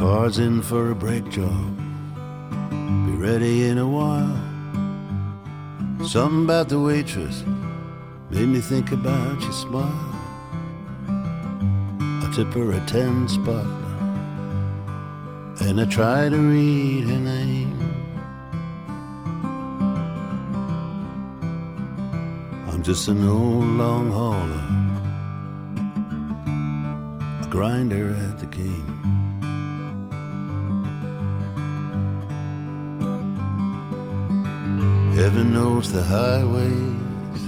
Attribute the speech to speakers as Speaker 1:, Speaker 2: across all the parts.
Speaker 1: car's in for a brake job. Be ready in a while. Something about the waitress made me think about your smile. I tip her a ten spot, and I try to read her name. I'm just an old long hauler, a grinder at the game. Heaven knows the highways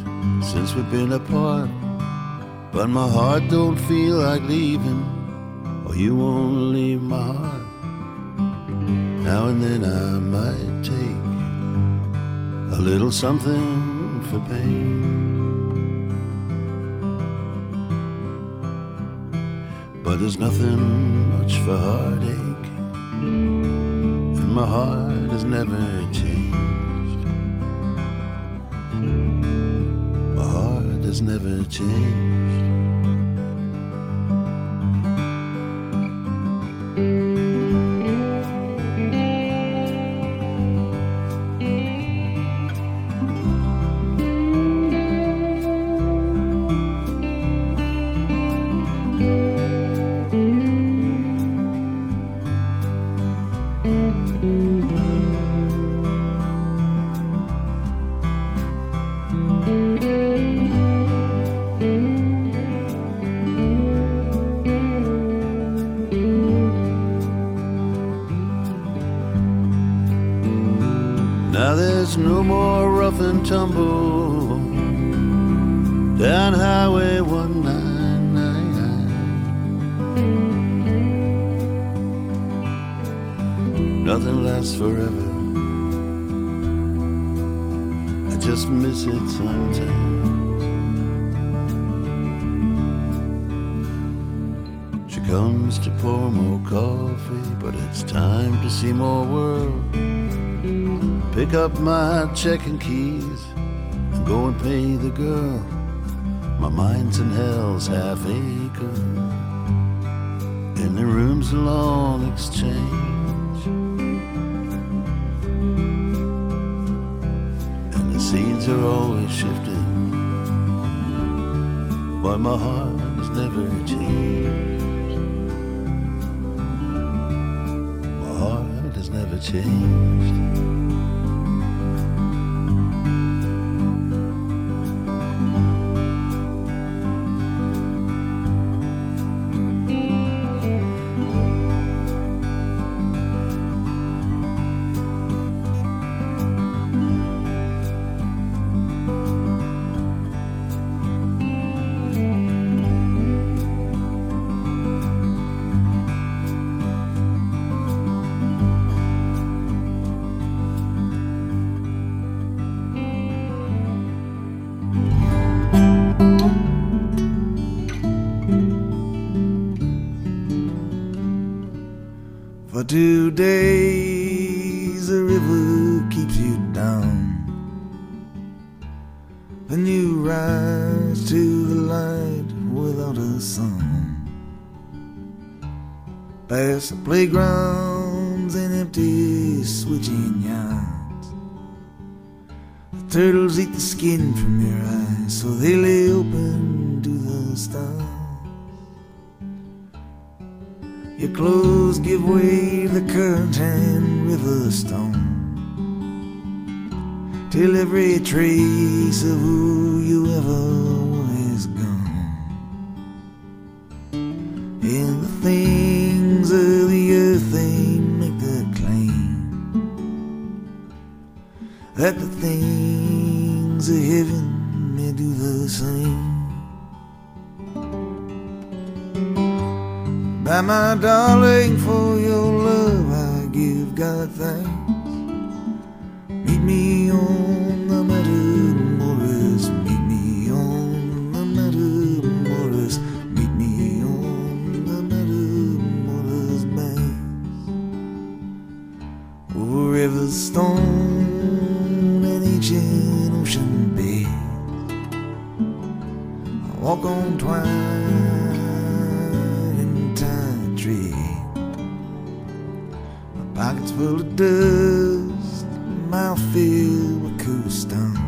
Speaker 1: since we've been apart. But my heart don't feel like leaving, or you won't leave my heart. Now and then I might take a little something for pain. But there's nothing much for heartache, and my heart has never changed. Has never changed. And tumble down Highway 199. Nothing lasts forever. I just miss it sometimes. She comes to pour more coffee, but it's time to see more world. Pick up my checking keys and go and pay the girl. My mind's in hell's half acre, and the room's a long exchange. And the scenes are always shifting, but my heart has never changed. My heart has never changed.
Speaker 2: For two days the river keeps you down. Then you rise to the light without a song. Past the playgrounds and empty switching yards. The turtles eat the skin from your eyes, so they lay open to the stars. Your clothes give way the current and river stone. Till every trace of who you ever were is gone. And the things of the earth they make the claim that the things of heaven may do the same. My darling, for your love I give God thanks. Meet me on the Matamoros, meet me on the Matamoros, meet me on the Matamoros banks. Over rivers, stone, and ancient ocean bay. I walk on twine tree. Pockets full of dust, mouth filled with cool stone.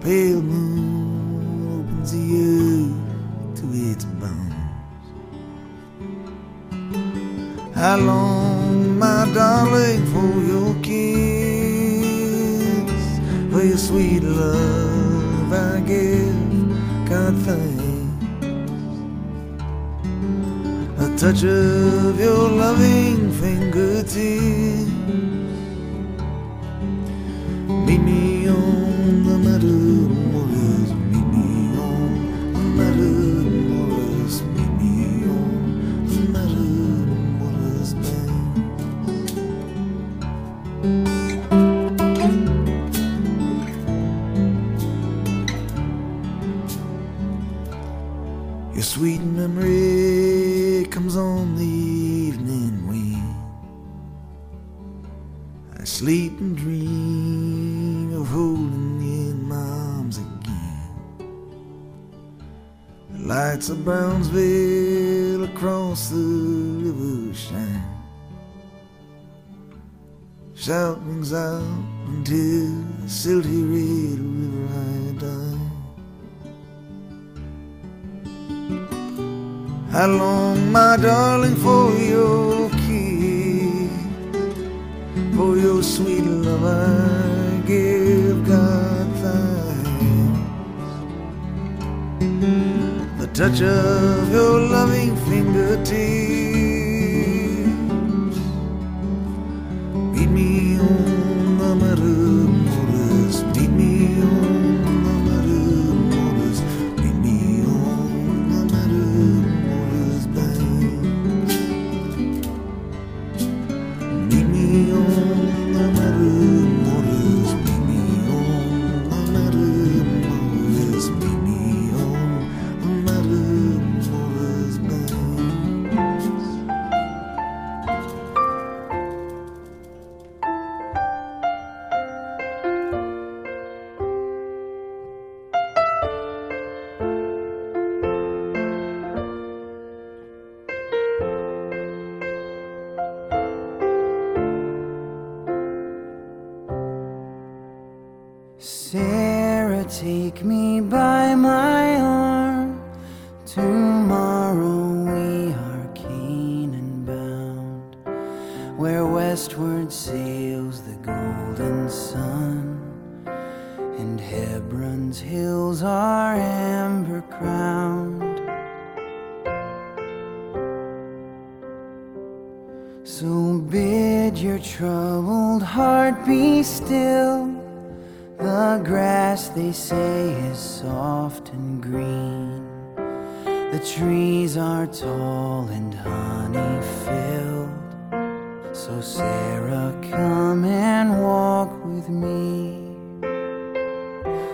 Speaker 2: Pale moon touch of your loving river I die. How long, my darling, for your kiss? For your sweet love, I give God thanks. The touch of your loving fingertips.
Speaker 3: So bid your troubled heart be still. The grass they say is soft and green. The trees are tall and honey filled. So, Sarah, come and walk with me.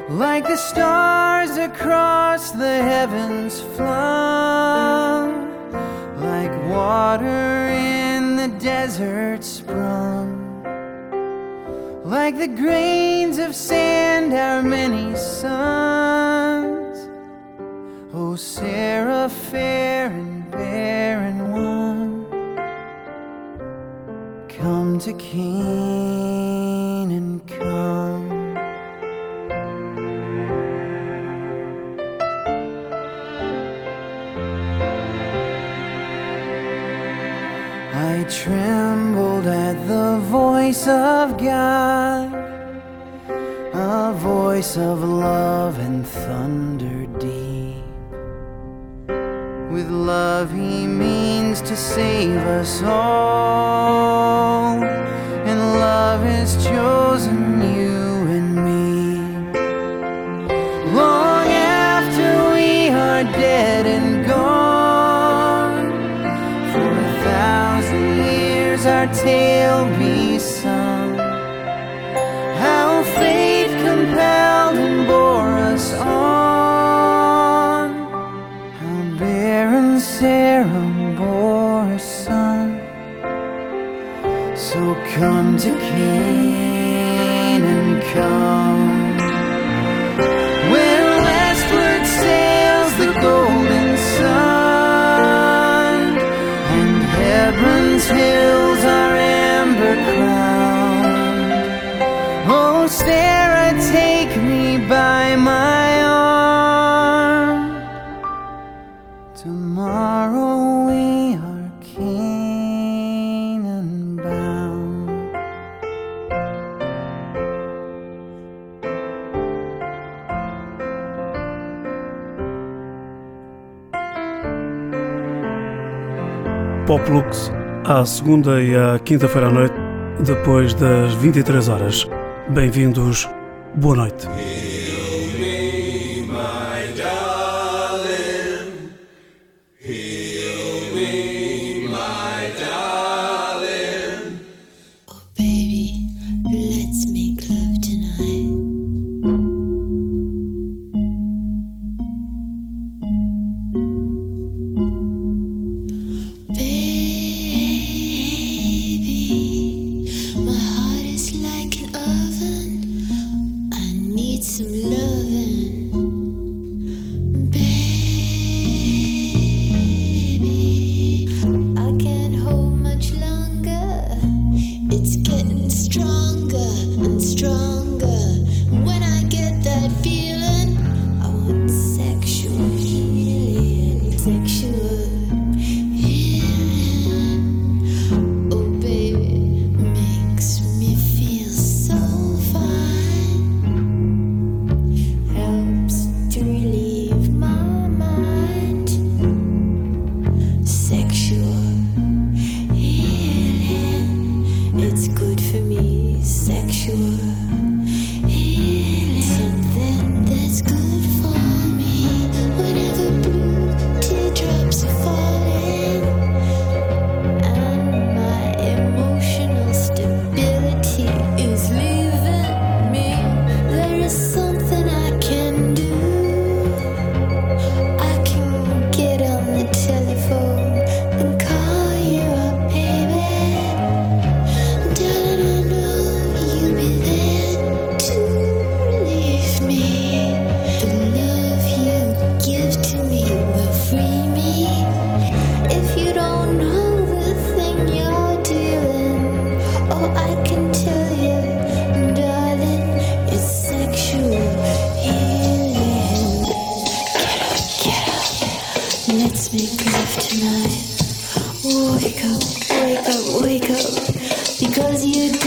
Speaker 3: Like the stars across the heavens flung, like water in desert sprung. Like the grains of sand, our many sons. O Sarah, fair and barren one, come to Canaan, voice of God, a voice of love and thunder deep. With love, He means to save us all, and love has chosen you and me. Long after we are dead and gone, for a thousand years our tale come to Canaan,
Speaker 4: Plux, à segunda e à quinta-feira à noite, depois das 23 horas. Bem-vindos, boa noite.
Speaker 5: Cause you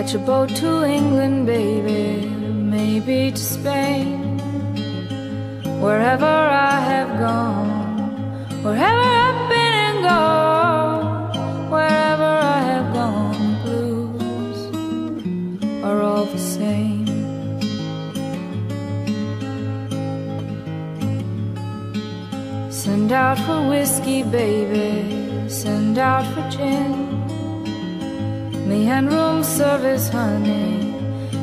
Speaker 6: Catch a boat to England, baby, maybe to Spain. Wherever I have gone, wherever I've been and gone, wherever I have gone, blues are all the same. Send out for whiskey, baby, send out for gin. Me and room service, honey.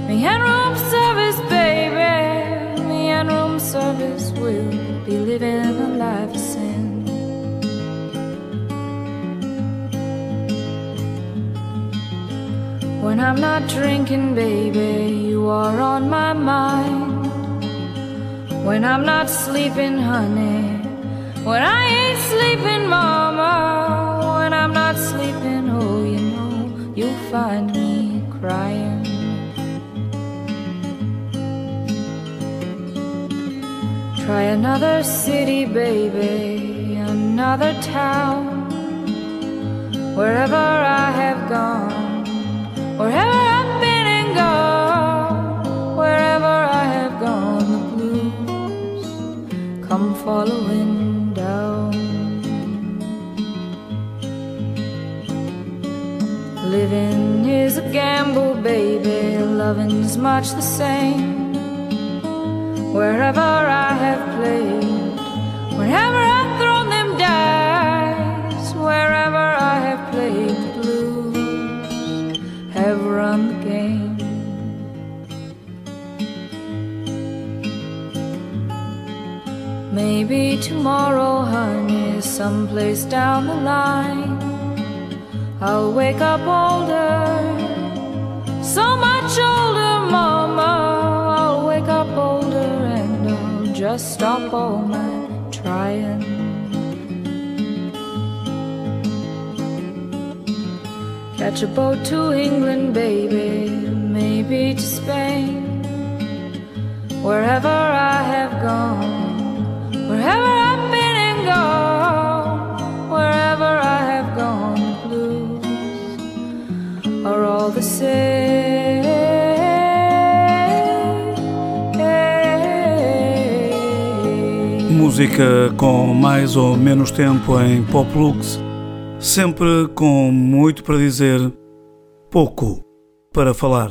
Speaker 6: Me and room service, baby. Me and room service will be living a life of sin. When I'm not drinking, baby, you are on my mind. When I'm not sleeping, honey. When I ain't sleeping, mama. Find me crying. Try another city, baby, another town. Wherever I have gone, wherever I've been and gone, wherever I have gone, the blues come following down. Living a gamble, baby, loving's much the same. Wherever I have played, wherever I've thrown them dice, wherever I have played the blues, have run the game. Maybe tomorrow, honey, someplace down the line, I'll wake up older, so much older, mama. I'll wake up older and I'll just stop all my trying. Catch a boat to England, baby, maybe to Spain. Wherever I have gone, wherever I've been and gone, wherever I have gone, blues are all the same.
Speaker 4: Música com mais ou menos tempo em Pop Lux, sempre com muito para dizer, pouco para falar.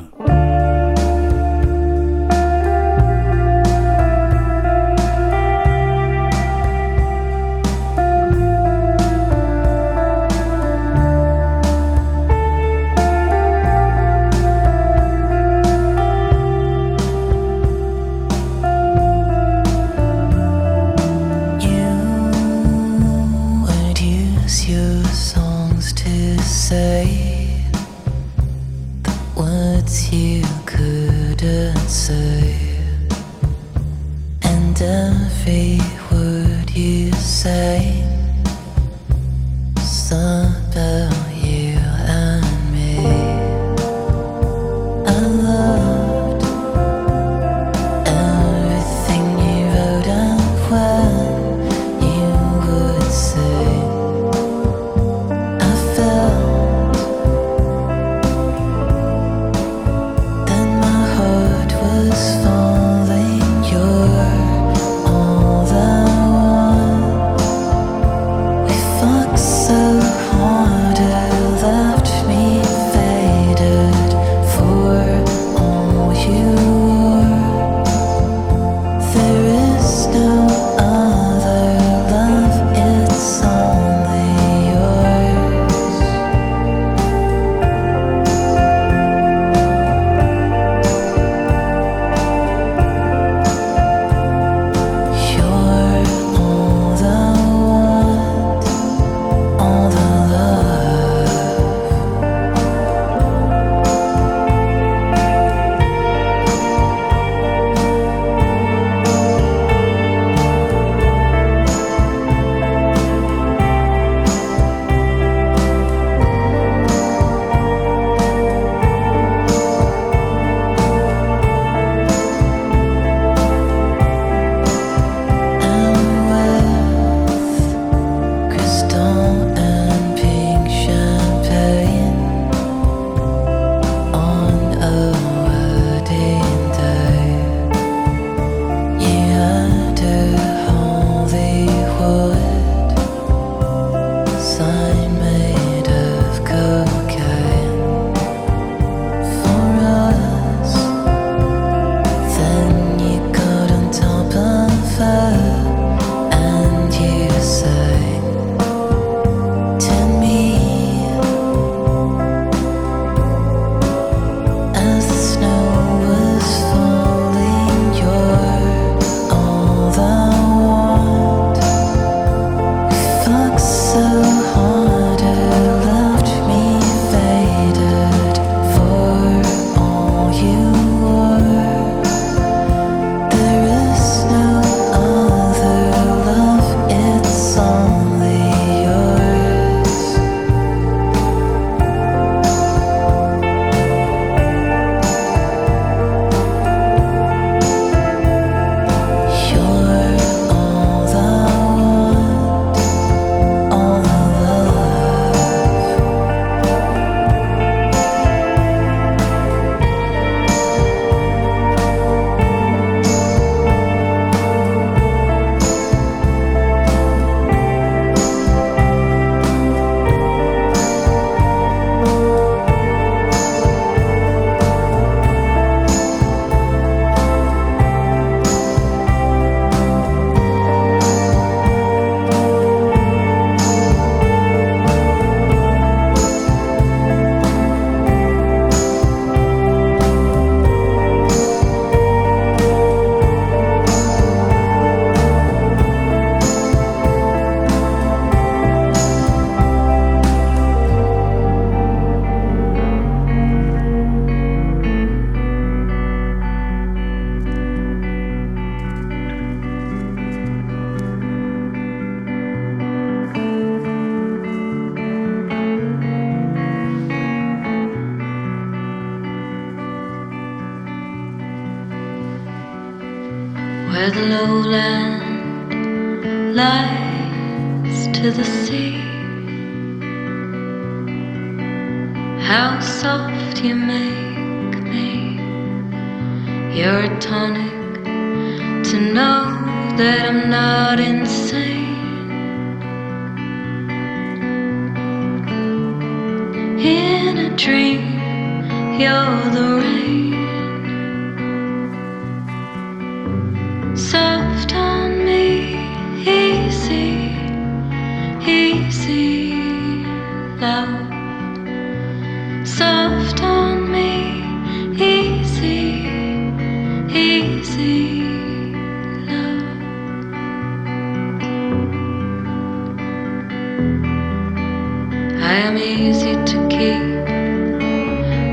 Speaker 7: I am easy to keep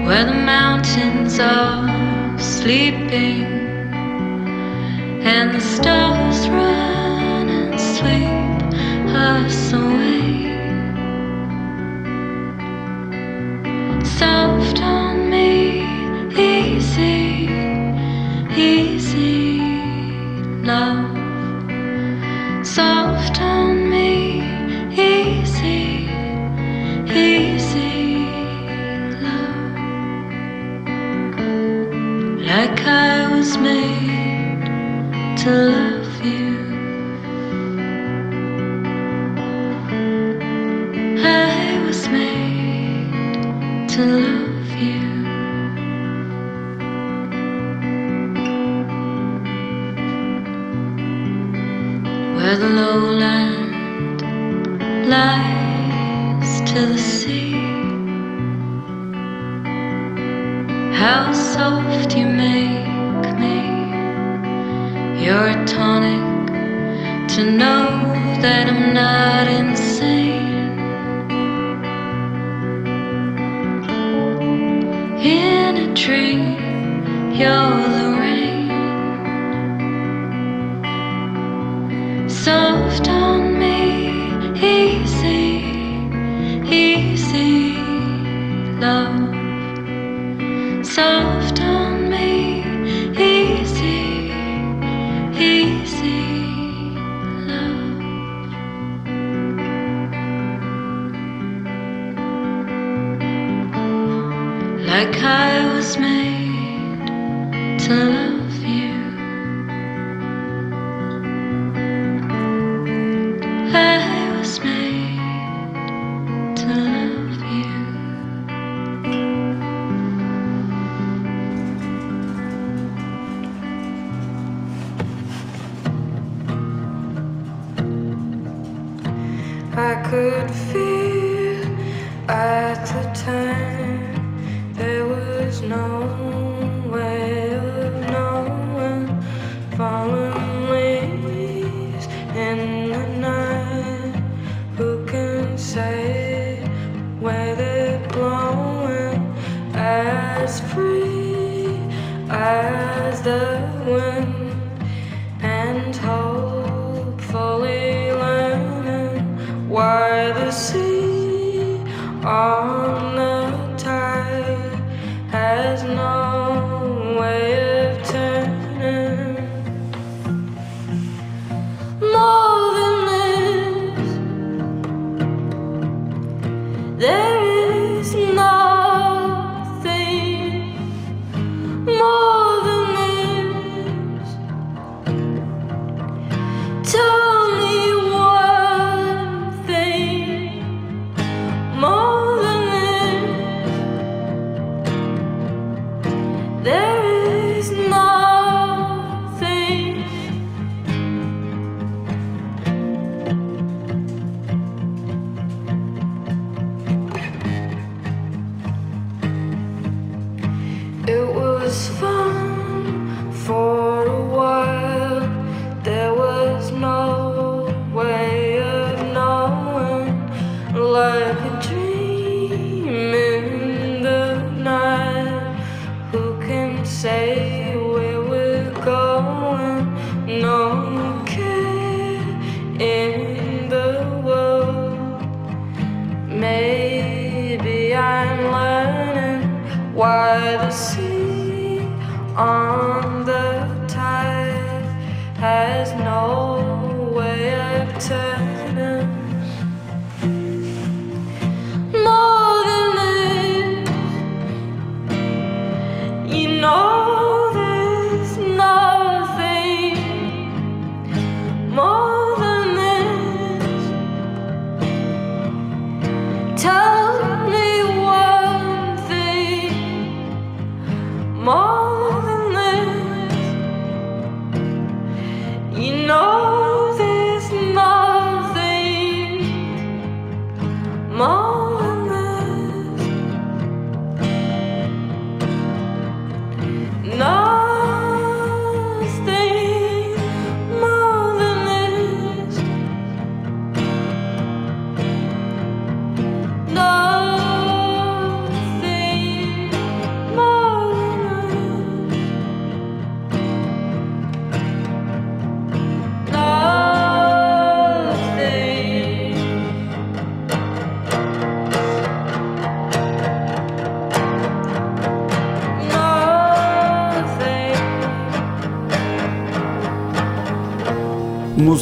Speaker 7: where the mountains are sleeping and the stars run and sweep us away.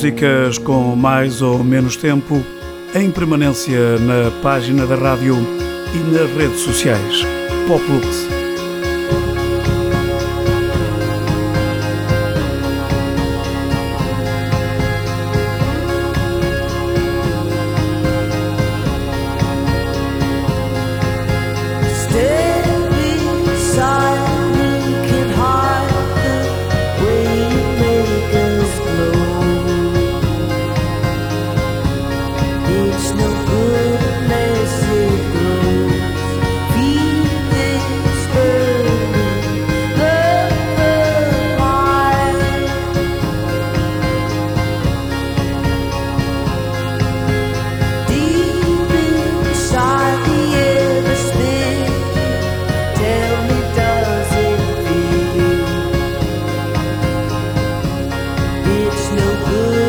Speaker 8: músicas com mais ou menos tempo, em permanência na página da rádio e nas redes sociais. Poplux.
Speaker 9: it's no good.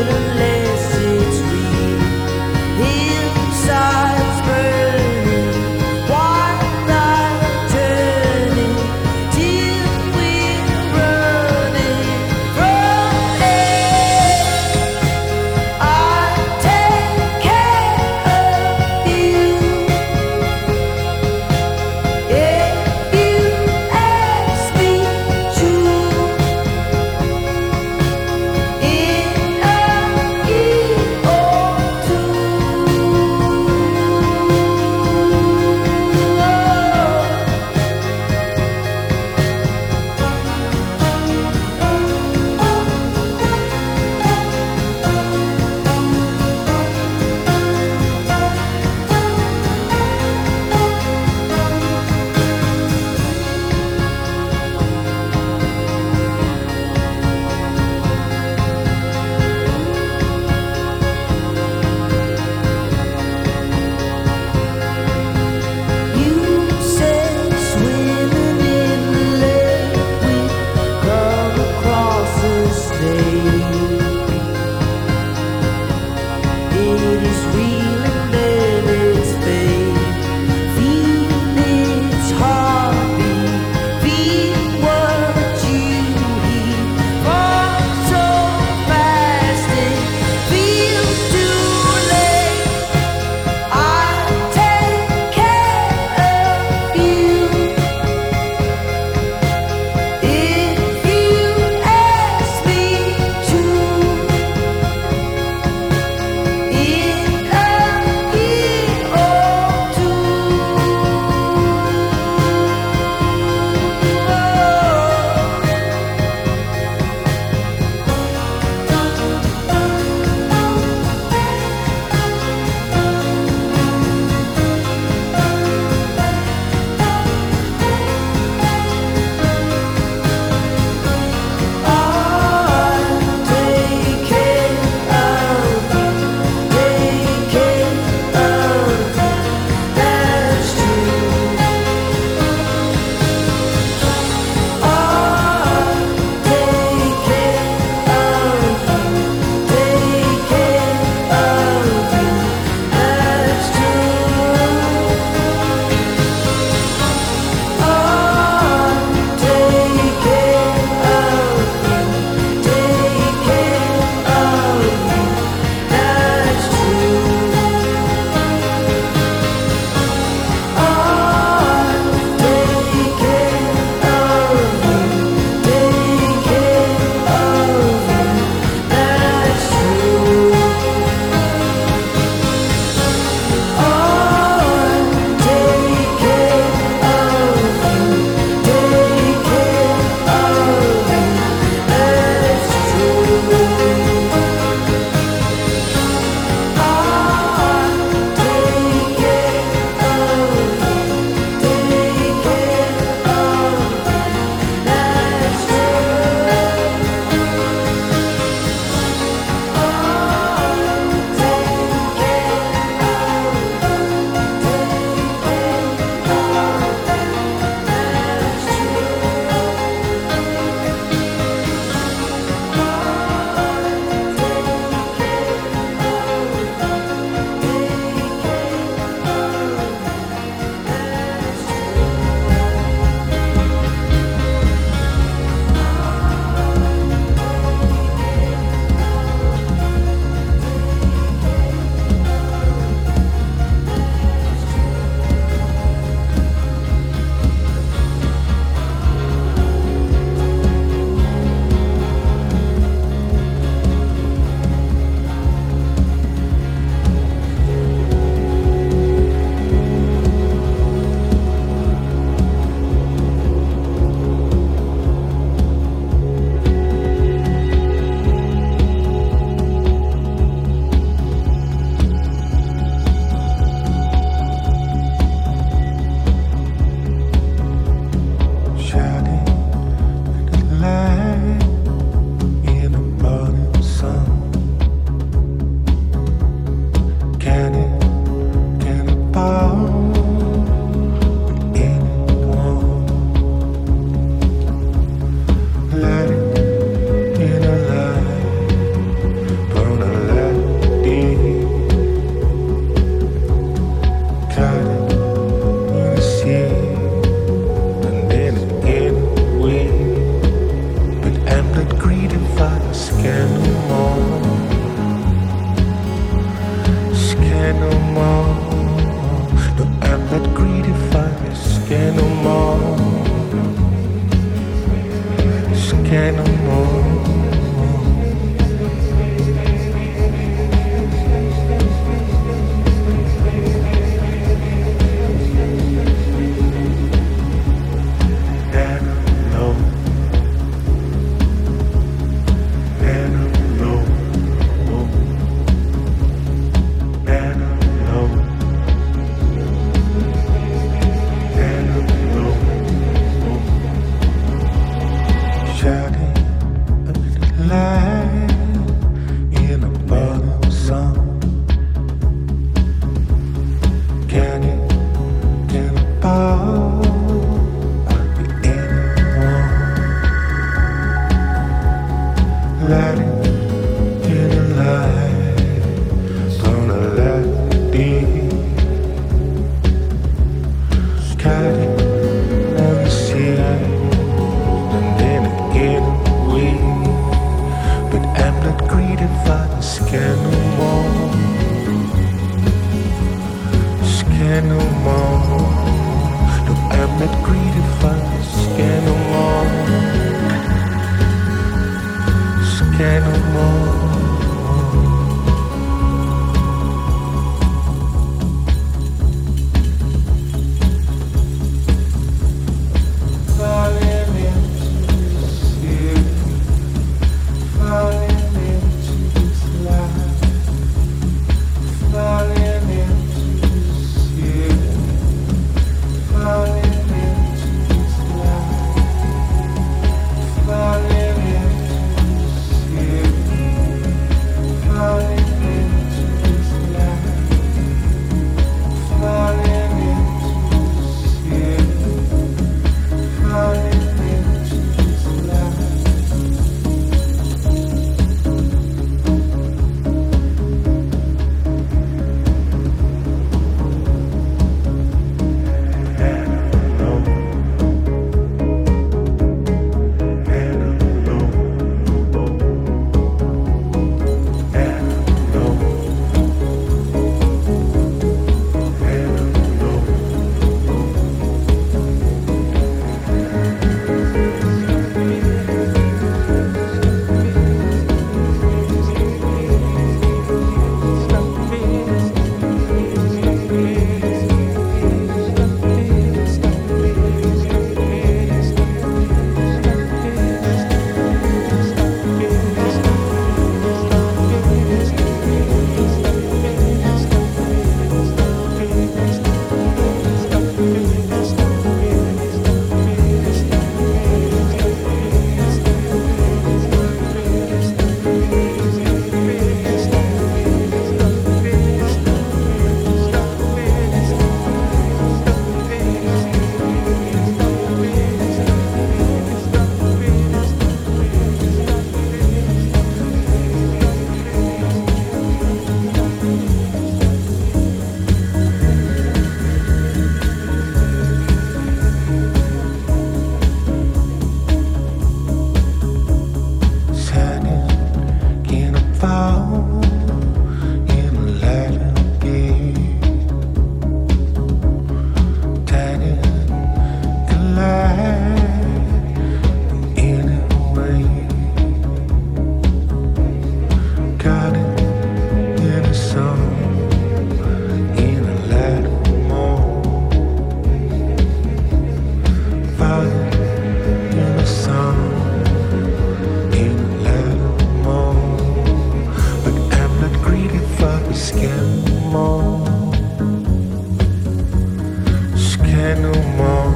Speaker 9: scared no
Speaker 10: more.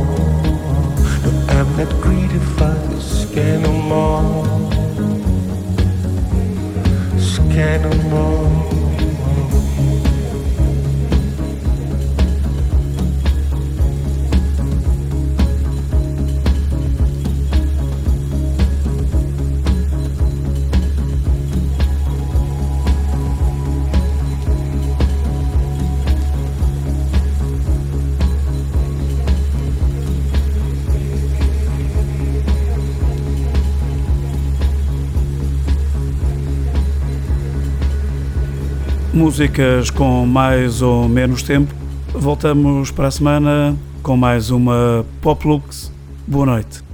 Speaker 10: No, I'm not greedy for the scared no more. Scared no more.
Speaker 4: músicas com mais ou menos tempo. Voltamos para a semana com mais uma Poplux. Boa noite.